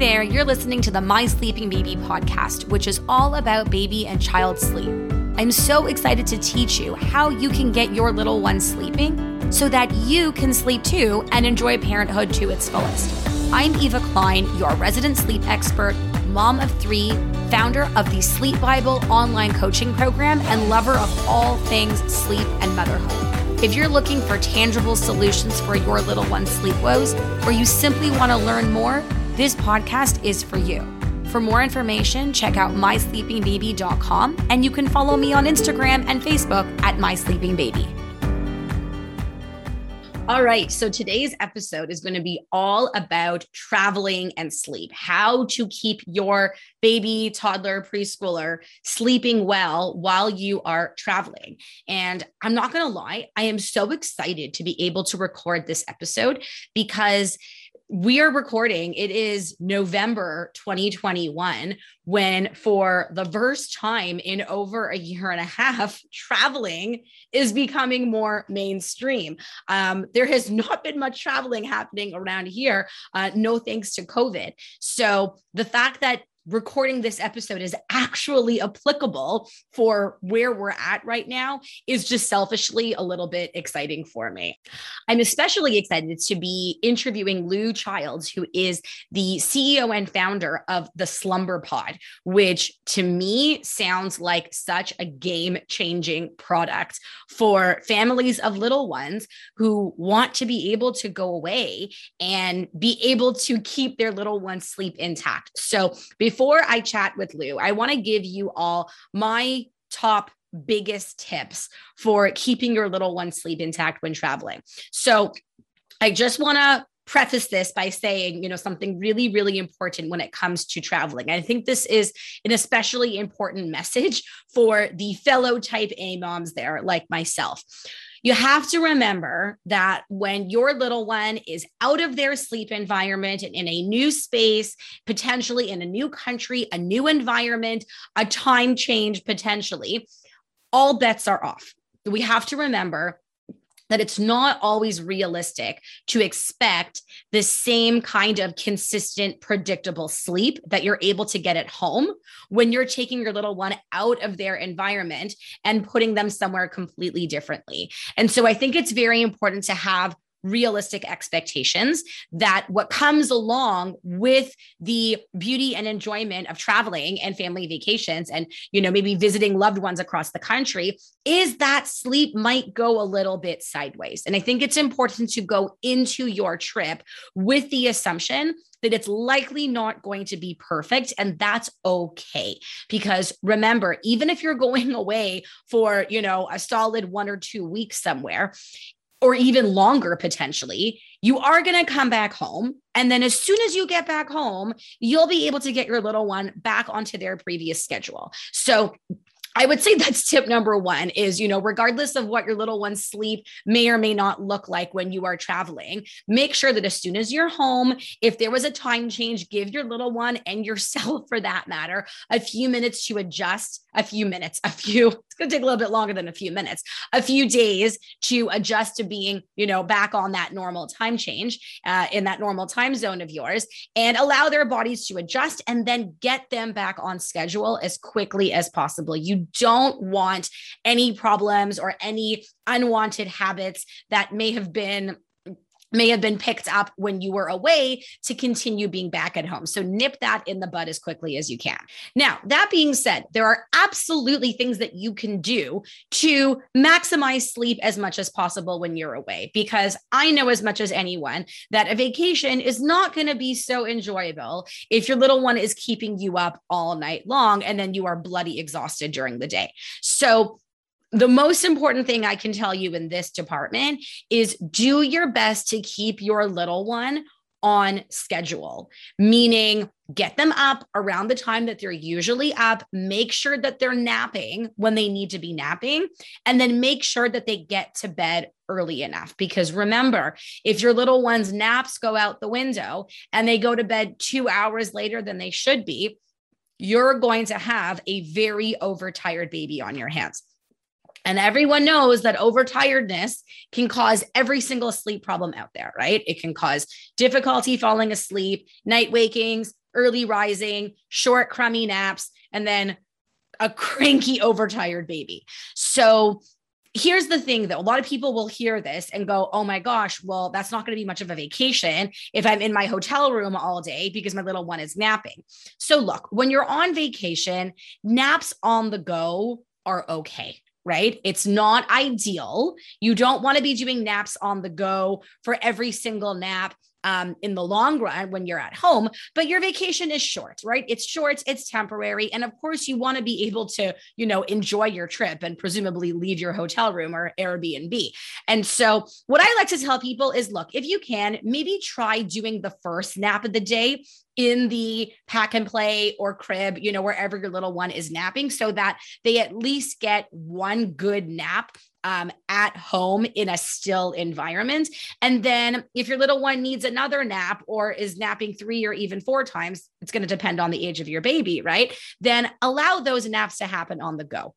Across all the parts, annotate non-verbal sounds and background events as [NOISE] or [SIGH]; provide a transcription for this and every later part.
there, you're listening to the My Sleeping Baby podcast, which is all about baby and child sleep. I'm so excited to teach you how you can get your little one sleeping so that you can sleep too and enjoy parenthood to its fullest. I'm Eva Klein, your resident sleep expert, mom of three, founder of the Sleep Bible online coaching program, and lover of all things sleep and motherhood. If you're looking for tangible solutions for your little one's sleep woes, or you simply want to learn more, this podcast is for you. For more information, check out mysleepingbaby.com and you can follow me on Instagram and Facebook at mysleepingbaby. All right. So today's episode is going to be all about traveling and sleep, how to keep your baby, toddler, preschooler sleeping well while you are traveling. And I'm not going to lie, I am so excited to be able to record this episode because we are recording it is november 2021 when for the first time in over a year and a half [LAUGHS] traveling is becoming more mainstream. Um, there has not been much traveling happening around here uh, no thanks to covid. So the fact that recording this episode is actually applicable for where we're at right now is just selfishly a little bit exciting for me. I'm especially excited to be interviewing Lou Childs, who is the CEO and founder of the Slumber Pod, which to me sounds like such a game changing product for families of little ones who want to be able to go away and be able to keep their little one's sleep intact. So, before I chat with Lou, I want to give you all my top biggest tips for keeping your little one sleep intact when traveling. So, I just want to preface this by saying, you know, something really, really important when it comes to traveling. I think this is an especially important message for the fellow type A moms there, like myself. You have to remember that when your little one is out of their sleep environment and in a new space, potentially in a new country, a new environment, a time change potentially, all bets are off. We have to remember that it's not always realistic to expect the same kind of consistent, predictable sleep that you're able to get at home when you're taking your little one out of their environment and putting them somewhere completely differently. And so I think it's very important to have realistic expectations that what comes along with the beauty and enjoyment of traveling and family vacations and you know maybe visiting loved ones across the country is that sleep might go a little bit sideways and i think it's important to go into your trip with the assumption that it's likely not going to be perfect. And that's okay. Because remember, even if you're [LAUGHS] going away for, you know, a solid one or two weeks somewhere, or even longer potentially, you are going to come back home. And then as soon as you get back home, you'll be able to get your little one back onto their previous schedule. So I would say that's tip number one is, you know, regardless of what your little one's sleep may or may not look like when you are traveling, make sure that as soon as you're home, if there was a time change, give your little one and yourself [LAUGHS] for that matter a few minutes to adjust, a few minutes, a few, [LAUGHS] it's going to take a little bit longer than a few minutes, a few days to adjust to being, you know, back on that normal time change uh, in that normal time zone of yours and allow their bodies to adjust and then get them back on schedule as quickly as possible. You don't want any problems or any unwanted habits that may have been may have been picked up when you were away to continue being back at home. So nip that in the bud as quickly as you can. Now, that being said, there are absolutely things that you can do to maximize sleep as much as possible when you're away, because I know as much as anyone that a vacation is not going to be so enjoyable if your little one is keeping you up all night long and then you are bloody exhausted during the day. So the most important thing I can tell you in this department is do your best to keep your little one on schedule, meaning get them up around the time that they're usually up, make sure that they're napping when they need to be napping, and then make sure that they get to bed early enough. Because remember, if your little one's naps go out the window and they go to bed two hours later than they should be, you're going to have a very overtired baby on your hands. And everyone knows that overtiredness can cause every single sleep problem out there, right? It can cause difficulty falling asleep, night wakings, early rising, short, crummy naps, and then a cranky, [LAUGHS] overtired baby. So here's the thing though a lot of people will hear this and go oh my gosh well that's not going to be much of a vacation if i'm in my hotel room all day because my little one is napping so look when you're on vacation naps on the go are okay right? It's not ideal. You don't want to be doing naps on the go for every single nap um, in the long run when you're at home, but your vacation is short, right? It's short, it's temporary. And of course, you want to be able to, you know, enjoy your trip and presumably leave your hotel room or Airbnb. And so, what I like to tell people is look, if you can, maybe try doing the first nap of the day in the pack and play or crib, you know, wherever your little one is napping, so that they at least get one good nap um, at home in a still environment. And then if your little one needs another nap or is napping three or even four times, it's going to depend on the age of your baby, right? Then allow those naps to happen on the go.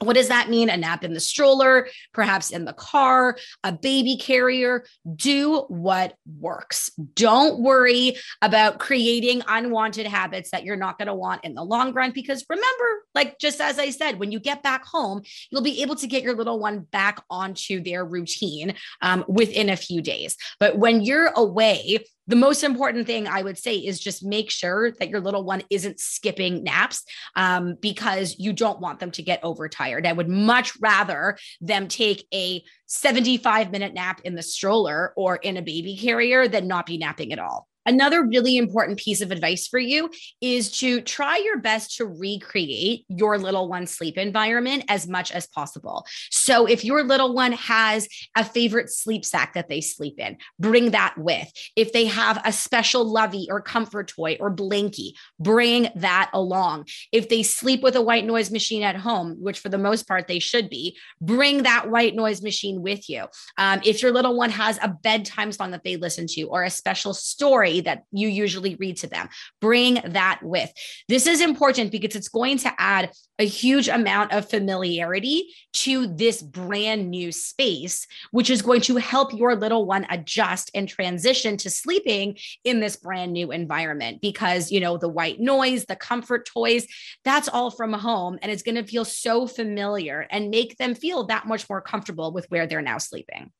What does that mean? A nap in the stroller, perhaps in the car, a baby carrier. Do what works. Don't worry about creating unwanted habits that you're not going to want in the long run. Because remember, like just as I said, when you get back home, you'll be able to get your little one back onto their routine um, within a few days. But when you're away, the most important thing I would say is just make sure that your little one isn't skipping naps um, because you don't want them to get overtired. I would much rather them take a 75 minute nap in the stroller or in a baby carrier than not be napping at all. Another really important piece of advice for you is to try your best to recreate your little one's sleep environment as much as possible. So, if your little one has a favorite sleep sack that they sleep in, bring that with. If they have a special lovey or comfort toy or blankie, bring that along. If they sleep with a white noise machine at home, which for the most part they should be, bring that white noise machine with you. Um, if your little one has a bedtime song that they listen to or a special story, that you usually read to them. Bring that with. This is important because it's going to add a huge amount of familiarity to this brand new space, which is going to help your little one adjust and transition to sleeping in this brand new environment because, you know, the white noise, the comfort toys, that's all from home. And it's going to feel so familiar and make them feel that much more comfortable with where they're now sleeping.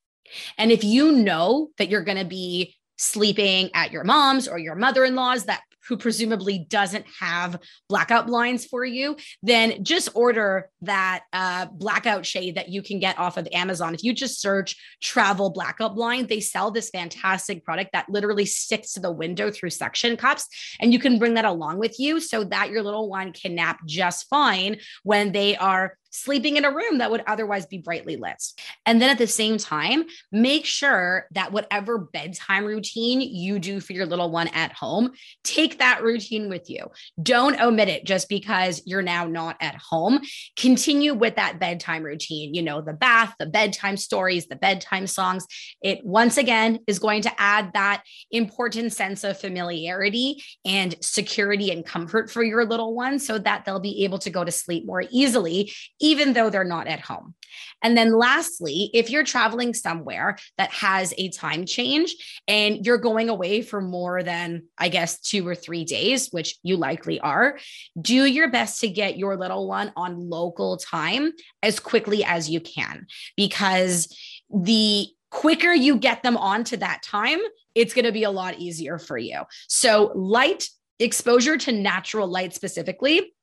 And if you know that you're going to be sleeping at your mom's or your mother-in-law's that who presumably doesn't have blackout blinds for you, then just order that uh, blackout shade that you can get off of Amazon. If you just search travel blackout blind, they sell this fantastic product that literally sticks to the window through suction cups. And you can bring that along with you so that your little one can nap just fine when they are sleeping in a room that would otherwise be brightly lit. And then at the same time, make sure that whatever bedtime routine you do for your little one at home, take that routine with you. Don't omit it just because you're now not at home. Continue with that bedtime routine, you know, the bath, the bedtime stories, the bedtime songs. It once again is going to add that important sense of familiarity and security and comfort for your little one so that they'll be able to go to sleep more easily even though they're not at home. And then lastly, if you're traveling somewhere that has a time change and you're going away for more than, I guess, two or three days, which you likely are, do your best to get your little one on local time as quickly as you can because the quicker you get them onto that time, it's going to be a lot easier for you. So, light exposure to natural light specifically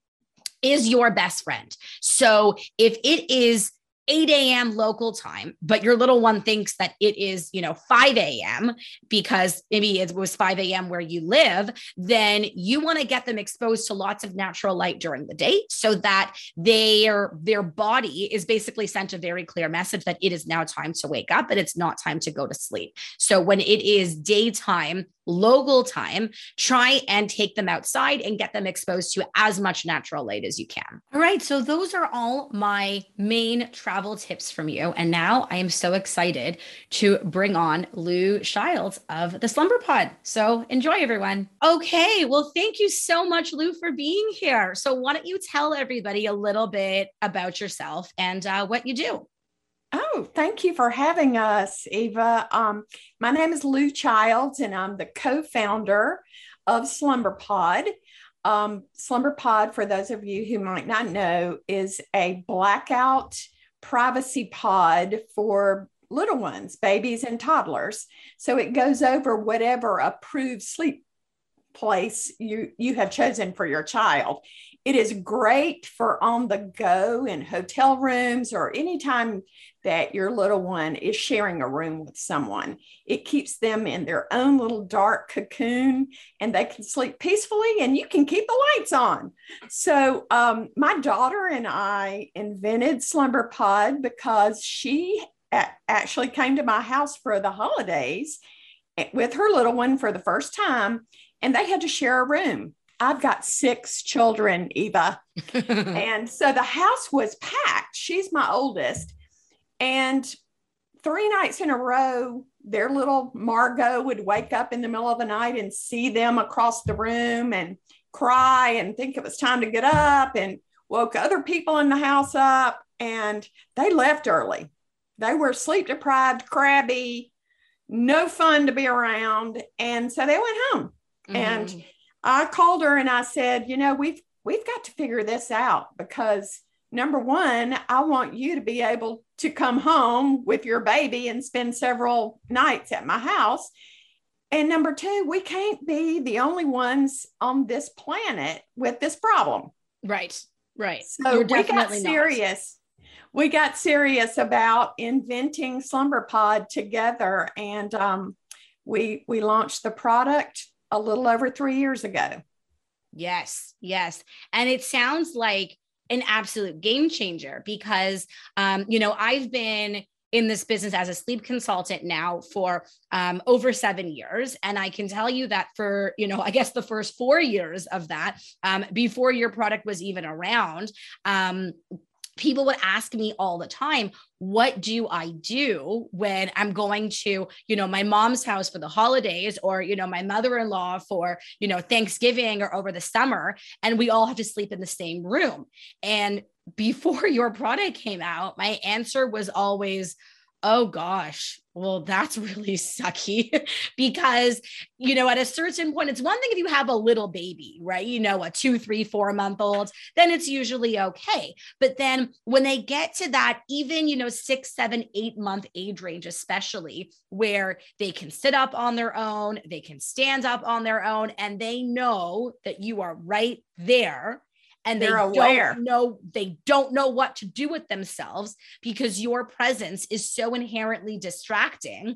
is your best friend. So if it is 8 a.m. local time, but your little one thinks that it is, you know, 5 a.m. because maybe it was 5 a.m. where you live, then you want to get them exposed to lots of natural light during the day so that their their body is basically sent a very clear message that it is now time to wake up and it's not time to go to sleep. So when it is daytime, local time, try and take them outside and get them exposed to as much natural light as you can. All right. So, those are all my main travel tips from you. And now I am so excited to bring on Lou Shields of the Slumber Pod. So, enjoy, everyone. Okay. Well, thank you so much, Lou, for being here. So, why don't you tell everybody a little bit about yourself and uh, what you do? Oh, thank you for having us, Eva. Um, my name is Lou Childs, and I'm the co founder of Slumber Pod. Um, Slumber Pod, for those of you who might not know, is a blackout privacy pod for little ones, babies and toddlers. So it goes over whatever approved sleep place you you have chosen for your child. It is great for on the go in hotel rooms or anytime that your little one is sharing a room with someone. It keeps them in their own little dark cocoon and they can sleep peacefully and you can keep the lights on. So, um, my daughter and I invented Slumber Pod because she actually came to my house for the holidays with her little one for the first time and they had to share a room. I've got six children, Eva. [LAUGHS] and so the house was packed. She's my oldest. And three nights in a row, their little Margot would wake up in the middle of the night and see them across the room and cry and think it was time to get up and woke other people in the house up. And they left early. They were sleep deprived, crabby, no fun to be around. And so they went home. Mm-hmm. And I called her and I said, you know, we've we've got to figure this out because number one, I want you to be able to come home with your baby and spend several nights at my house. And number two, we can't be the only ones on this planet with this problem. Right. Right. So You're we got serious. Not. We got serious about inventing Slumber Pod together, and um, we we launched the product a little over three years ago. Yes, yes. And it sounds like an absolute game changer because, um, you know, I've been in this business as a sleep consultant now for um, over seven years and i can tell you that for you know i guess the first four years of that um, before your product was even around um, people would ask me all the time what do i do when i'm going to you know my mom's house for the holidays or you know my mother-in-law for you know thanksgiving or over the summer? And we all have to sleep in the same room. And before [LAUGHS] your product came out my answer was always oh gosh, well, that's [LAUGHS] really sucky [LAUGHS] because, you know, at a certain point, it's one thing if you have a little baby, right? You know, a two, three, four month old, then it's usually okay. But then when they get to that, even, you know, six, seven, eight month age range, especially where they can sit up on their own, they can stand up on their own, and they know that you are right there and they don't know they don't know what to do with themselves because your presence is so inherently distracting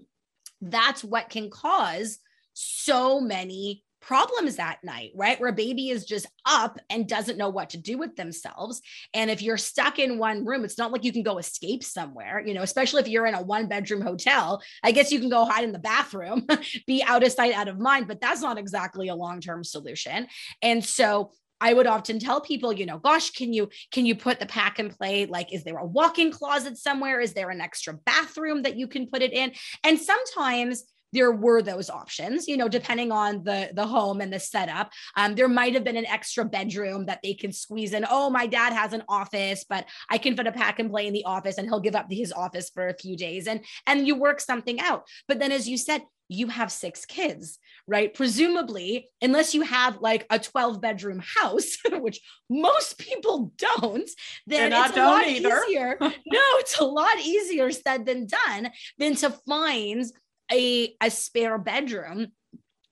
that's what can cause so many problems that night, right? Where a baby is just up and doesn't know what to do with themselves. And if you're stuck in one room, it's not like you can go escape somewhere, you know, especially if you're in a one bedroom hotel. I guess you can go hide in the bathroom, [LAUGHS] be out of sight, out of mind, but that's not exactly a long term solution. And so I would often tell people, you know, gosh, can you can you put the pack and play? Like, is there a walk-in closet somewhere? Is there an extra bathroom that you can put it in? And sometimes there were those options you know depending on the the home and the setup um, there might have been an extra bedroom that they can squeeze in oh my dad has an office but i can put a pack and play in the office and he'll give up his office for a few days and and you work something out but then as you said you have six kids, right? Presumably, unless you have like a 12 bedroom house, [LAUGHS] which most people don't, then it's a lot either. easier. [LAUGHS] no, it's a lot easier said than done than to find a, a spare bedroom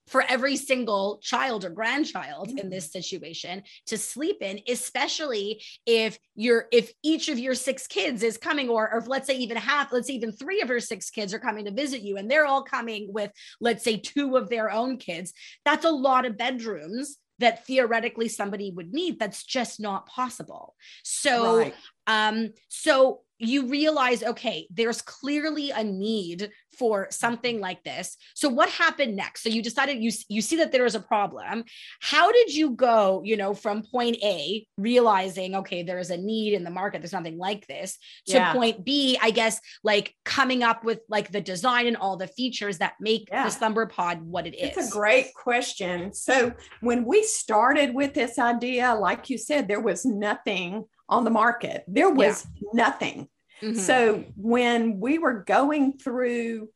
for every single child or grandchild in this situation to sleep in especially if you're if each of your six kids is coming or, or let's say even half let's say even three of your six kids are coming to visit you and they're all coming with let's say two of their own kids that's a lot of bedrooms that theoretically somebody would need that's just not possible so right. um so you realize okay there's clearly a need for something like this. So what happened next? So you decided you you see that there is a problem. How did you go you know from point a realizing okay there is a need in the market there's nothing like this to yeah. point b i guess like coming up with like the design and all the features that make yeah. the slumber pod what it is it's a great question. So when we started with this idea like you said there was nothing on the market. There was yeah. nothing. Mm-hmm. So when we were going through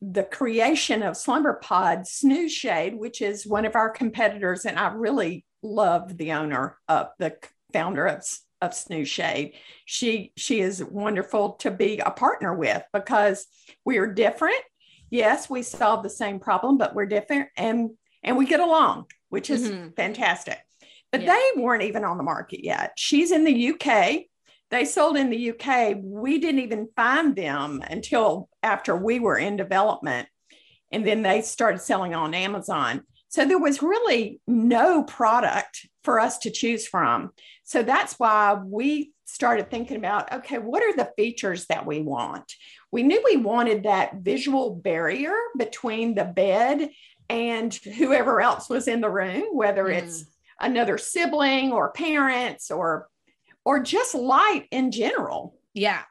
the creation of Slumber Pod Snooze Shade, which is one of our competitors, and I really love the owner of the founder of of Snooze Shade. She she is wonderful to be a partner with because we are different. Yes, we solve the same problem, but we're different and and we get along, which is mm-hmm. fantastic. But yeah. they weren't even on the market yet. She's in the UK. They sold in the UK. We didn't even find them until after we were in development. And then they started selling on Amazon. So there was really no product for us to choose from. So that's why we started thinking about okay, what are the features that we want? We knew we wanted that visual barrier between the bed and whoever else was in the room, whether mm. it's another sibling or parents or or just light in general. Yeah.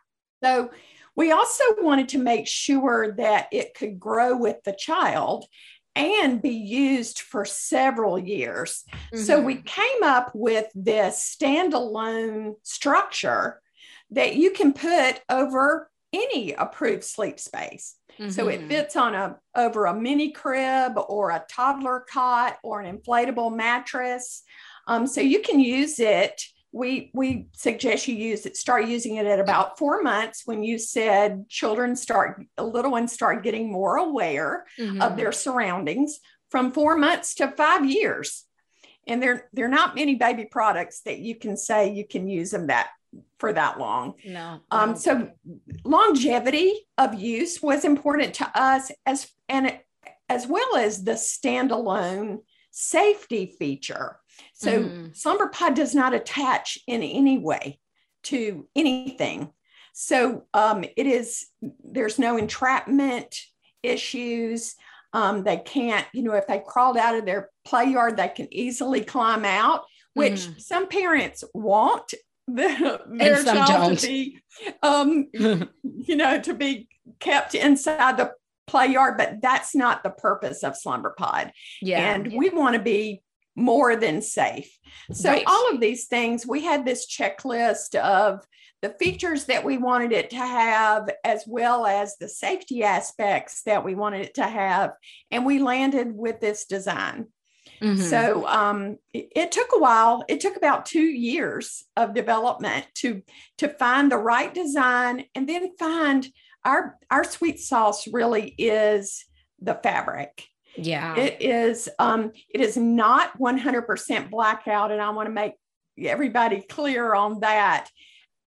So we also wanted to make sure that it could grow with the child and be used for several years. Mm-hmm. So we mm-hmm. came up with this standalone structure that you can put over any approved sleep space. Mm-hmm. So it mm-hmm. fits on a over a mini crib or a toddler cot or an inflatable mattress. Um, so you can use it we we suggest you use it start using it at about four months when you said children start little ones start getting more aware mm-hmm. of their surroundings from four months to five years and there there are not many baby products that you can say you can use them that for that long no um so longevity of use was important to us as and as well as the standalone safety feature so mm. Slumber Pod does not attach in any way to anything. So um, it is, there's no entrapment issues. Um, they can't, you know, if they crawled out of their play yard, they can easily climb out, which mm. some parents want the, their child don't. to be, um, [LAUGHS] you know, to be kept inside the play yard, but that's not the purpose of Slumber Pod. Yeah. And yeah. we want to be more than safe. So, right. all of these things, we had this checklist of the features that we wanted it to have, as well as the safety aspects that we wanted it to have. And we landed with this design. Mm-hmm. So um, it, it, took a while. It took about two years of development to to find the right design, and then find our our sweet sauce. Really is the fabric. Yeah. It is um it is not 100% blackout and I want to make everybody clear on that.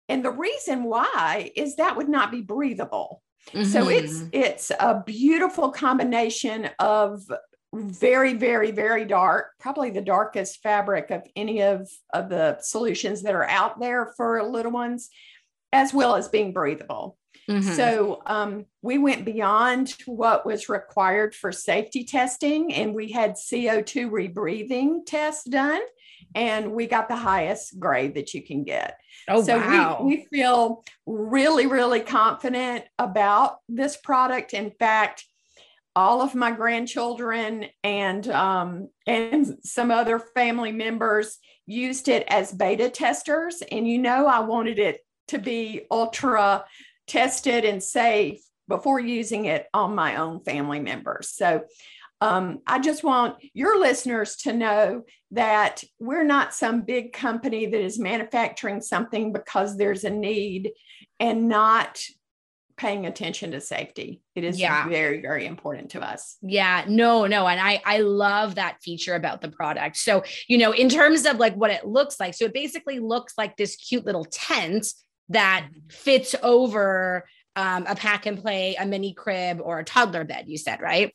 And the reason why is that would not be breathable. Mm-hmm. So it's it's a beautiful combination of very very very dark probably the darkest fabric of any of, of the solutions that are out there for little ones as well as being breathable Mm-hmm. So um, we went beyond what was required for safety testing, and we had CO2 rebreathing tests done, and we got the highest grade that you can get. Oh, so wow. we, we feel really, really confident about this product. In fact, all of my grandchildren and um, and some other family members used it as beta testers, and you know I wanted it to be ultra tested and safe before using it on my own family members. So um, I just want your listeners to know that we're not some big company that is manufacturing something because there's a need and not paying attention to safety. It is yeah. very, very important to us. Yeah, no, no. And I, I love that feature about the product. So, you know, in terms of like what it looks like, so it basically looks like this cute little tent that fits over um, a pack and play, a mini crib, or a toddler bed, you said, right?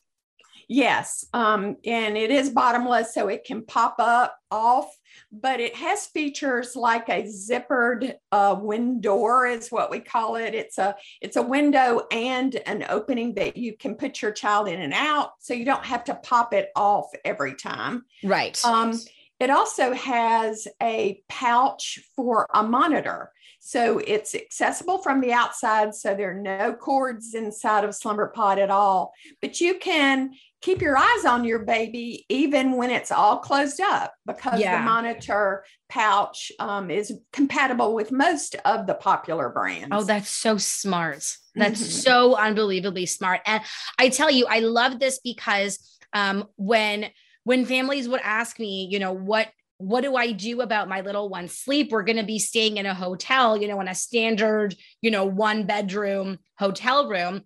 Yes. Um, and it is bottomless, so it can pop up off, but it has features like a zippered uh, window, is what we call it. It's a it's a window and an opening that you can put your child in and out, so you don't have to pop it off every time. Right. Um, it also has a pouch for a monitor. So it's accessible from the outside. So there are no cords inside of Slumber Pod at all. But you can keep your eyes on your baby even when it's all closed up because yeah. the monitor pouch um, is compatible with most of the popular brands. Oh, that's so smart. That's mm-hmm. so unbelievably smart. And I tell you, I love this because um, when when families would ask me, you know, what what do I do about my little one's sleep? We're going to be staying in a hotel, you know, in a standard, you know, one bedroom hotel room.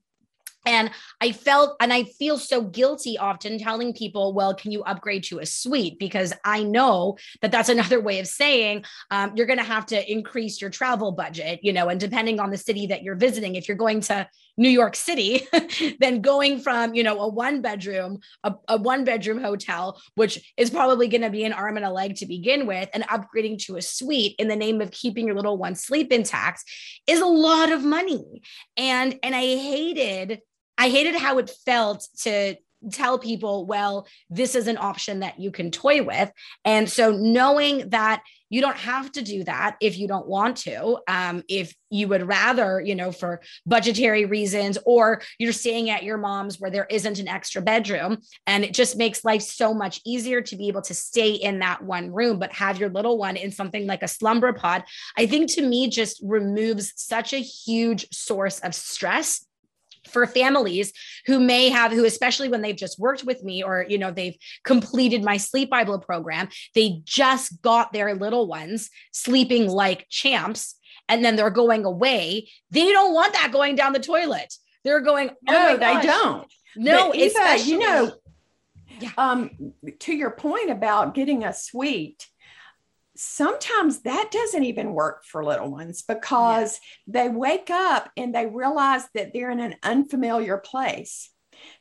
And I felt, and I feel so guilty often telling people, well, can you upgrade to a suite? Because I know that that's [LAUGHS] another way of saying um, you're going to have to increase your travel budget, you know, and depending on the city that you're visiting, if you're going to New York City, [LAUGHS] then going from, you know, a one bedroom, a, a one bedroom hotel, which is probably going to be an arm and a leg to begin with, and upgrading to a suite in the name of keeping your little one sleep intact is a lot of money. And, and I hated I hated how it felt to tell people, well, this is an option that you can toy with. And so knowing that you don't have to do that if you don't want to. Um, if you would rather, you know, for budgetary reasons, or you're staying at your mom's where there isn't an extra bedroom, and it just makes life so much easier to be able to stay in that one room, but have your little one in something like a slumber pod. I think to me just removes such a huge source of stress for families who may have who especially when they've just worked with me or you know they've completed my sleep bible program they just got their little ones sleeping like champs and then they're going away. They don't want that going down the toilet. They're going oh no they don't. No Eva, you know yeah. um to your point about getting a suite sometimes that doesn't even work for little ones because yeah. they wake up and they realize that they're in an unfamiliar place.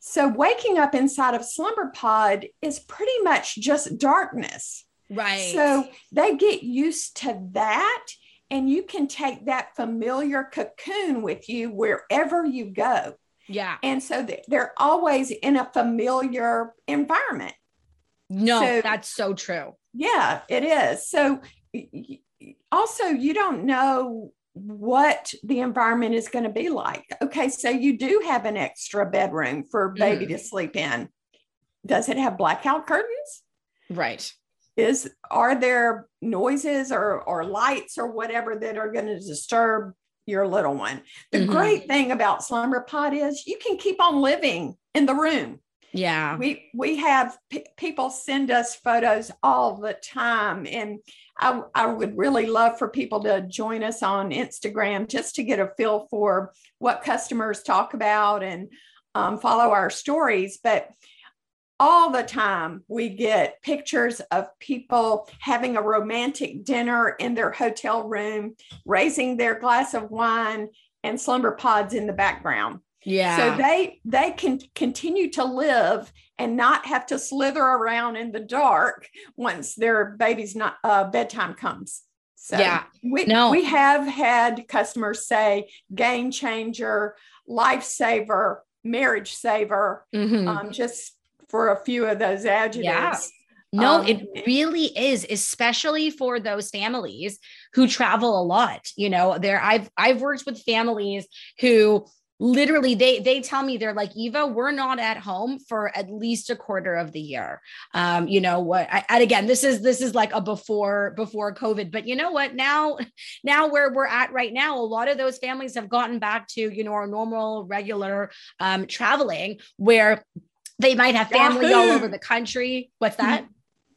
So waking up inside of slumber pod is pretty much just darkness. Right. So they get used to that and you can take that familiar cocoon with you wherever you go. Yeah. And so they're always in a familiar environment. No, so, that's so true. Yeah, it is. So also you don't know what the environment is going to be like. Okay, so you do have an extra bedroom for baby mm. to sleep in. Does it have blackout curtains? Right. Is are there noises or or lights or whatever that are going to disturb your little one? The mm-hmm. great thing about slumber pod is you can keep on living in the room. Yeah. We we have p- people send us photos all the time and I, I would really love for people to join us on Instagram just to get a feel for what customers talk about and um, follow our stories. But all the time we get pictures of people having a romantic dinner in their hotel room, raising their glass of wine, and slumber pods in the background. Yeah. So they they can continue to live and not have to slither around in the dark once their baby's not uh, bedtime comes. So yeah, we no. we have had customers say game changer, lifesaver, marriage saver, mm-hmm. um, just for a few of those adjectives. Yeah. No, um, it really is, especially for those families who travel a lot. You know, there I've I've worked with families who literally they they tell me they're like eva we're not at home for at least a quarter of the year. Um you know what I, and again this is this is like a before before covid but you know what now now where we're at right now a lot of those families have gotten back to you know our normal regular um traveling where they might have family Yahoo! all over the country. What's that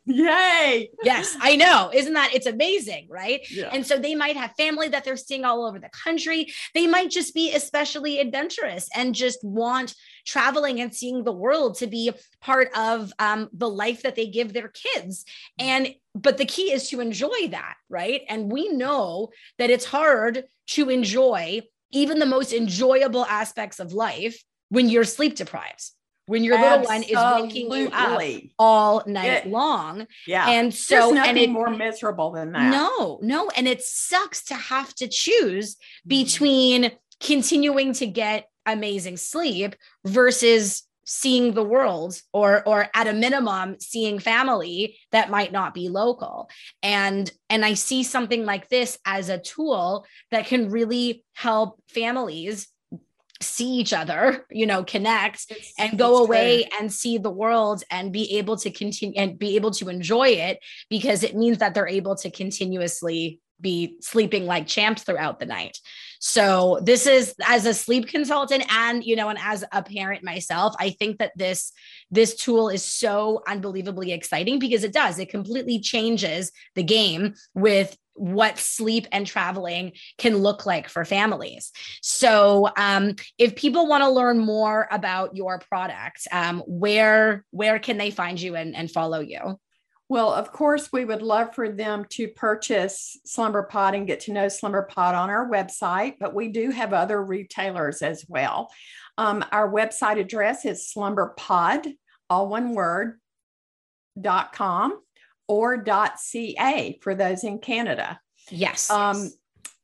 Yay. Yes, I know. Isn't that it's amazing, right? Yeah. And so they might have family that they're seeing all over the country. They might just be especially adventurous and just want traveling and seeing the world to be part of um, the life that they give their kids. And but the key is to enjoy that, right? And we know that it's hard to enjoy even the most enjoyable aspects of life when you're sleep deprived when your little one is waking you up all night it, long. Yeah. And so There's nothing and it, more miserable than that. No, no. And it sucks to have to choose mm-hmm. between continuing to get amazing sleep versus seeing the world or or at a minimum seeing family that might not be local and and i see something like this as a tool that can really help families see each other you know connect it's, and go away and see the world and be able to continue and be able to enjoy it because it means that they're able to continuously be sleeping like champs throughout the night. So this is as a sleep consultant and you know and as a parent myself, I think that this this tool is so unbelievably exciting because it does it completely changes the game with what sleep and traveling can look like for families. So, um, if people want to learn more about your product, um, where where can they find you and, and follow you? Well, of course, we would love for them to purchase Slumber Pod and get to know Slumber Pod on our website, but we do have other retailers as well. Um, our website address is slumberpod, all one word, dot com or dot ca for those in Canada. Yes. Um,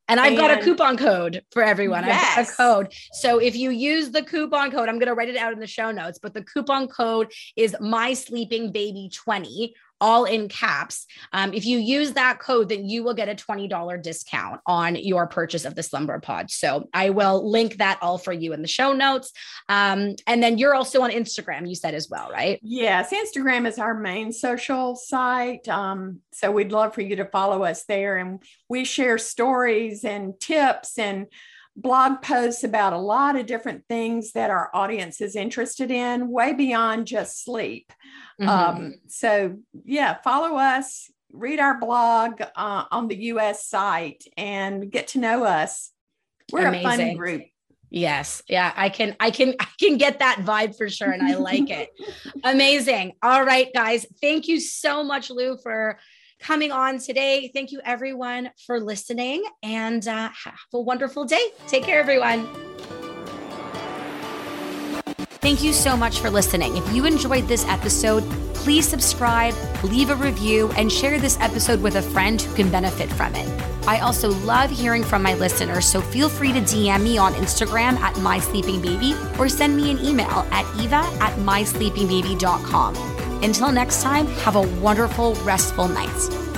and I've and, got a coupon code for everyone. Yes. I've got a code. So if you use the coupon code, I'm going to write it out in the show notes, but the coupon code is my sleeping baby 20 all in caps. Um, if you use that code, then you will get a $20 discount on your purchase of the Slumber Pod. So I will link that all for you in the show notes. Um, and then you're also on Instagram, you said as well, right? Yes, Instagram is our main social site. Um, so we'd love for you to follow us there. And we share stories and tips and blog posts about a lot of different things that our audience is interested in, way beyond just sleep. Mm-hmm. Um, so, yeah, follow us, read our blog uh, on the US site, and get to know us. We're Amazing. a fun group. Yes. Yeah, I can I can I can get that vibe for sure and I like it. [LAUGHS] Amazing. All right, guys. Thank you so much Lou for coming on today. Thank you, everyone, for listening and uh, have a wonderful day. Take care, everyone. Thank you so much for listening. If you enjoyed this episode, please subscribe, leave a review, and share this episode with a friend who can benefit from it. I also love hearing from my listeners, so feel free to DM me on Instagram at mysleepingbaby or send me an email at eva at mysleepingbaby.com. Until next time, have a wonderful, restful night.